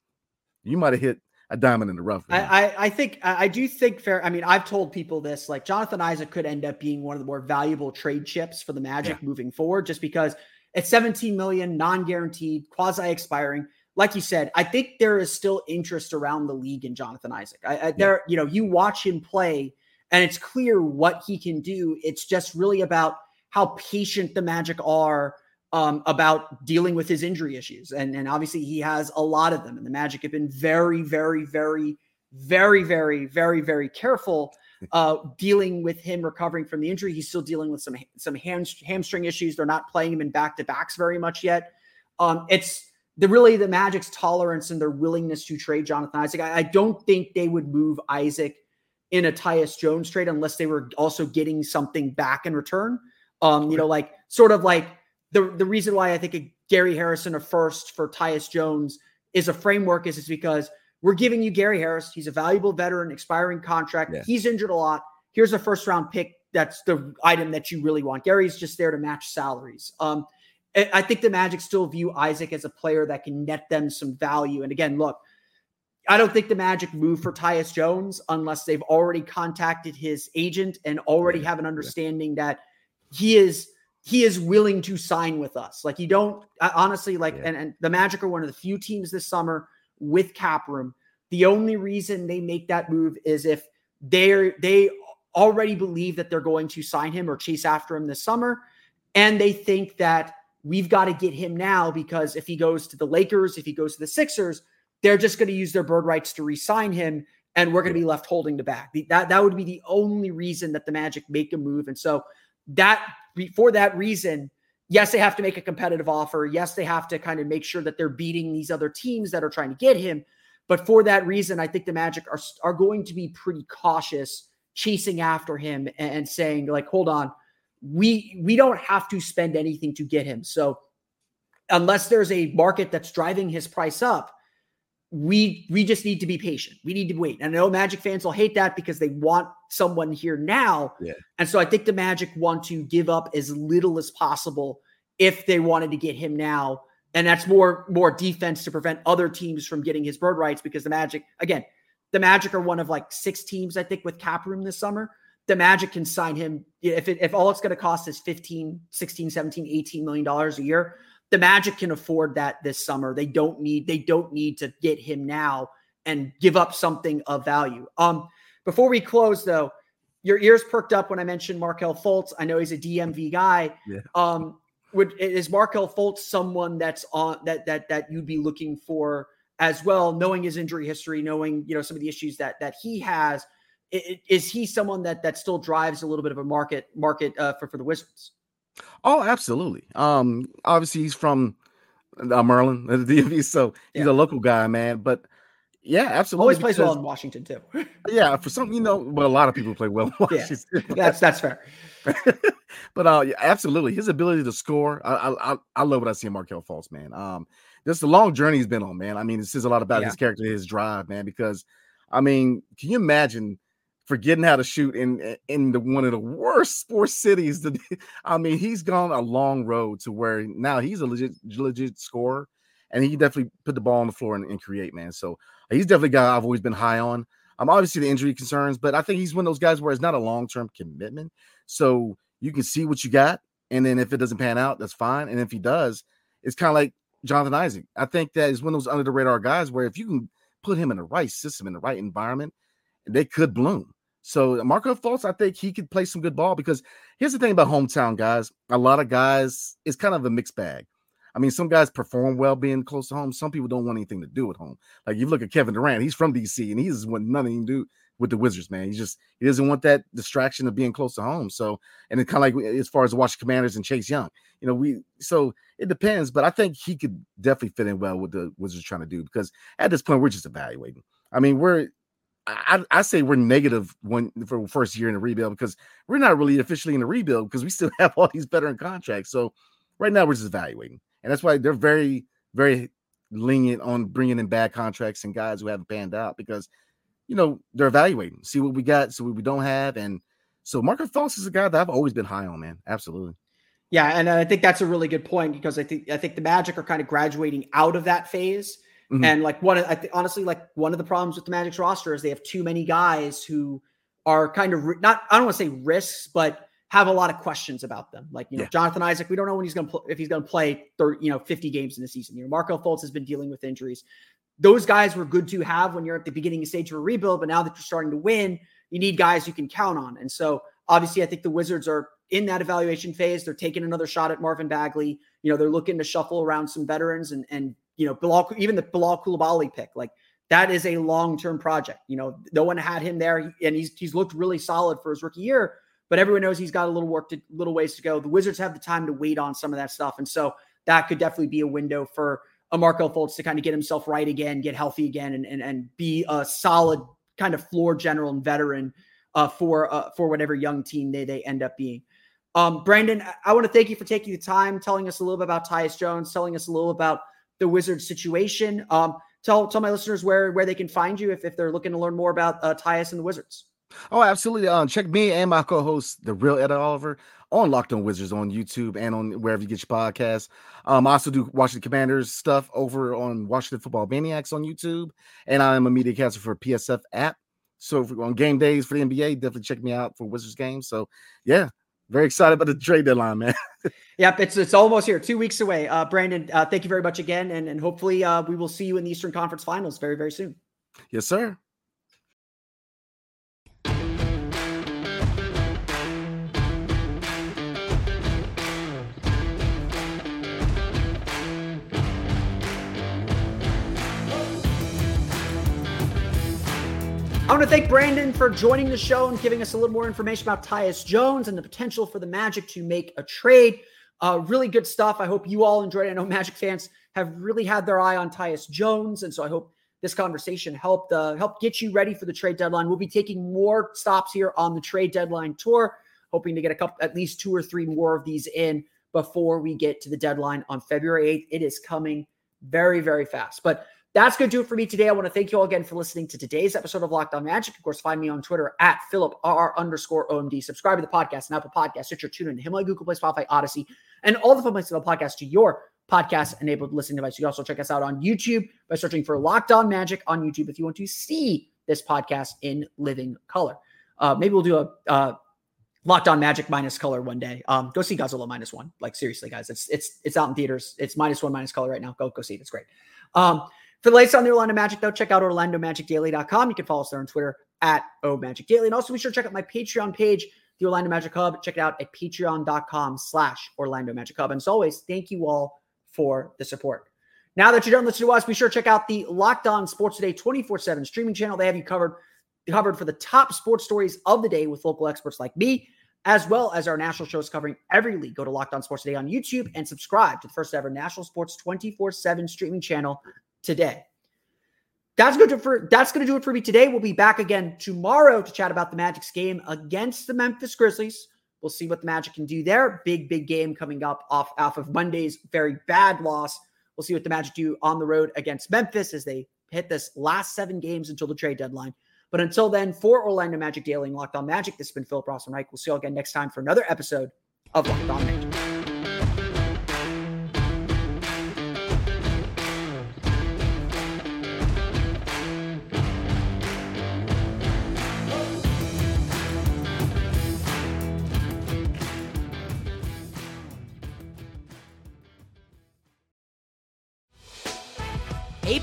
you might have hit a diamond in the rough. I, I, I think I do think fair. I mean, I've told people this like Jonathan Isaac could end up being one of the more valuable trade chips for the Magic yeah. moving forward, just because it's 17 million, non-guaranteed, quasi-expiring. Like you said, I think there is still interest around the league in Jonathan Isaac. I, I, there, you know, you watch him play, and it's clear what he can do. It's just really about how patient the Magic are um, about dealing with his injury issues. And, and obviously, he has a lot of them. And the Magic have been very, very, very, very, very, very, very careful uh, dealing with him recovering from the injury. He's still dealing with some some ham, hamstring issues. They're not playing him in back to backs very much yet. Um, it's the really the Magic's tolerance and their willingness to trade Jonathan Isaac. I, I don't think they would move Isaac in a Tyus Jones trade unless they were also getting something back in return. Um, you know, like sort of like the the reason why I think a Gary Harrison a first for Tyus Jones is a framework is is because we're giving you Gary Harris. He's a valuable veteran, expiring contract. Yeah. He's injured a lot. Here's a first round pick. That's the item that you really want. Gary's just there to match salaries. Um, I think the Magic still view Isaac as a player that can net them some value. And again, look, I don't think the Magic move for Tyus Jones unless they've already contacted his agent and already have an understanding that he is he is willing to sign with us. Like you don't honestly like, yeah. and, and the Magic are one of the few teams this summer with cap room. The only reason they make that move is if they're they already believe that they're going to sign him or chase after him this summer, and they think that we've got to get him now because if he goes to the Lakers, if he goes to the Sixers, they're just going to use their bird rights to re-sign him, and we're going to be left holding the bag. That that would be the only reason that the Magic make a move, and so that for that reason, yes, they have to make a competitive offer. Yes, they have to kind of make sure that they're beating these other teams that are trying to get him. But for that reason, I think the Magic are are going to be pretty cautious chasing after him and saying like, hold on, we we don't have to spend anything to get him. So unless there's a market that's driving his price up, we we just need to be patient. We need to wait. And I know Magic fans will hate that because they want someone here now. Yeah. And so I think the Magic want to give up as little as possible if they wanted to get him now. And that's more more defense to prevent other teams from getting his bird rights because the Magic, again, the Magic are one of like six teams, I think, with cap room this summer. The Magic can sign him if it, if all it's going to cost is 15, 16, 17, 18 million dollars a year the Magic can afford that this summer. They don't need they don't need to get him now and give up something of value. Um, before we close though, your ears perked up when I mentioned Markelle Fultz. I know he's a DMV guy. Yeah. Um, would is Markelle Fultz someone that's on that that that you'd be looking for as well, knowing his injury history, knowing you know some of the issues that that he has? Is he someone that that still drives a little bit of a market market uh, for for the Wizards? Oh, absolutely. Um, obviously he's from uh, Maryland, the DMV, so he's yeah. a local guy, man. But Yeah, absolutely. Always plays because- well in Washington too. Yeah, for some, you know, but a lot of people play well. in Yeah. That's that's fair. but uh, yeah, absolutely, his ability to score, I, I I- love what I see in Markelle Fultz, man. Um, just the long journey he's been on, man. I mean, it says a lot about Yeah. his character, his drive, man. Because, I mean, can you imagine forgetting how to shoot in in the one of the worst sports cities? I mean, he's gone a long road to where now he's a legit legit scorer, and he definitely put the ball on the floor and, and create, man. So he's definitely a guy I've always been high on. I'm obviously the injury concerns, but I think he's one of those guys where it's not a long term commitment. So you can see what you got, and then if it doesn't pan out, that's fine. And if he does, it's kind of like Jonathan Isaac. I think that is one of those under the radar guys where if you can put him in the right system, in the right environment, they could bloom. So uh, Markelle Fultz, I think he could play some good ball because here's the thing about hometown guys. A lot of guys, it's kind of a mixed bag. I mean, some guys perform well being close to home. Some people don't want anything to do with home. Like you look at Kevin Durant, he's from DC and he doesn't want nothing to do with the Wizards, man. He just he doesn't want that distraction of being close to home. So, and it kind of like as far as Washington Commanders and Chase Young, you know, we so it depends, but I think he could definitely fit in well with the Wizards trying to do because at this point we're just evaluating. I mean, we're I, I say we're negative one for first year in the rebuild because we're not really officially in the rebuild because we still have all these veteran contracts. So right now we're just evaluating, and that's why they're very very lenient on bringing in bad contracts and guys who haven't panned out because you know they're evaluating, see what we got, see what we don't have, and so Markelle Fultz is a guy that I've always been high on, man. Absolutely. Yeah, and I think that's a really good point because I think I think the Magic are kind of graduating out of that phase. Mhm. And like one of I th- honestly like one of the problems with the Magic's roster is they have too many guys who are kind of ri- not I don't want to say risks, but have a lot of questions about them. Like you know Yeah. Jonathan Isaac, we don't know when he's going to pl- if he's going to play 30, you know 50 games in the season. You know Markelle Fultz has been dealing with injuries. Those guys were good to have when you're at the beginning stage of a rebuild, but now that you're starting to win, you need guys you can count on. And so obviously, I think the Wizards are in that evaluation phase. They're taking another shot at Marvin Bagley. You know, they're looking to shuffle around some veterans and and you know, Bilal, even the Bilal Coulibaly pick, like that is a long-term project. You know, no one had him there, and he's he's looked really solid for his rookie year. But everyone knows he's got a little work to little ways to go. The Wizards have the time to wait on some of that stuff, and so that could definitely be a window for a Markelle Fultz to kind of get himself right again, get healthy again, and and, and be a solid kind of floor general and veteran uh, for uh, for whatever young team they they end up being. Um, Brandon, I- I want to thank you for taking the time, telling us a little bit about Tyus Jones, telling us a little about the Wizards situation. Um, tell tell my listeners where where they can find you if, if they're looking to learn more about uh, Tyus and the Wizards. Oh, absolutely. Um, check me and my co-host, the real Ed Oliver, on Locked On Wizards on YouTube and on wherever you get your podcasts. Um, I also do Washington Commanders stuff over on Washington Football Maniacs on YouTube, and I am a media caster for PSF app. So on game days for the NBA, definitely check me out for Wizards games. So yeah, very excited about the trade deadline, man. Yep, it's it's almost here, two weeks away. Uh, Brandon, uh, thank you very much again, and and hopefully uh, we will see you in the Eastern Conference Finals very very soon. yes, sir. I want to thank Brandon for joining the show and giving us a little more information about Tyus Jones and the potential for the Magic to make a trade. Uh, really good stuff. I hope you all enjoyed it. I know Magic fans have really had their eye on Tyus Jones, and so I hope this conversation helped uh, help get you ready for the trade deadline. We'll be taking more stops here on the trade deadline tour, hoping to get a couple, at least two or three more of these in before we get to the deadline on February 8th. It is coming very, very fast. But that's going to do it for me today. I want to thank you all again for listening to today's episode of Locked On Magic. Of course, find me on Twitter at Philip underscore OMD. Subscribe to the podcast and Apple Podcasts, Stitcher, TuneIn, Himalaya, Google Play, Spotify, Odyssey, and all the fun places of the podcast to your podcast-enabled listening device. You can also check us out on YouTube by searching for Locked On Magic on YouTube if you want to see this podcast in living color. Uh, maybe we'll do a uh, Locked On Magic minus color one day. Um, go see Godzilla minus one. Like seriously, guys, it's it's it's out in theaters. It's minus one minus color right now. Go go see it. It's great. Um, for the latest on the Orlando Magic, though, check out OrlandoMagicDaily.com. You can follow us there on Twitter at OMagicDaily. And also be sure to check out my Patreon page, the Orlando Magic Hub. Check it out at patreon.com slash Orlando Magic Hub. And as always, thank you all for the support. Now that you're done listening to us, be sure to check out the Locked On Sports Today 24-7 streaming channel. They have you covered, covered for the top sports stories of the day with local experts like me, as well as our national shows covering every league. Go to Locked On Sports Today on YouTube and subscribe to the first ever national sports 24-7 streaming channel today. that's to for that's going to do it for me today. We'll be back again tomorrow to chat about the Magic's game against the Memphis Grizzlies. We'll see what the Magic can do there. Big big game coming up off off of Monday's very bad loss. We'll see what the Magic do on the road against Memphis as they hit this last seven games until the trade deadline. But until then, for Orlando Magic Daily and Locked On Magic, this has been Philip Rossman-Reich. We'll see you all again next time for another episode of Locked On Magic.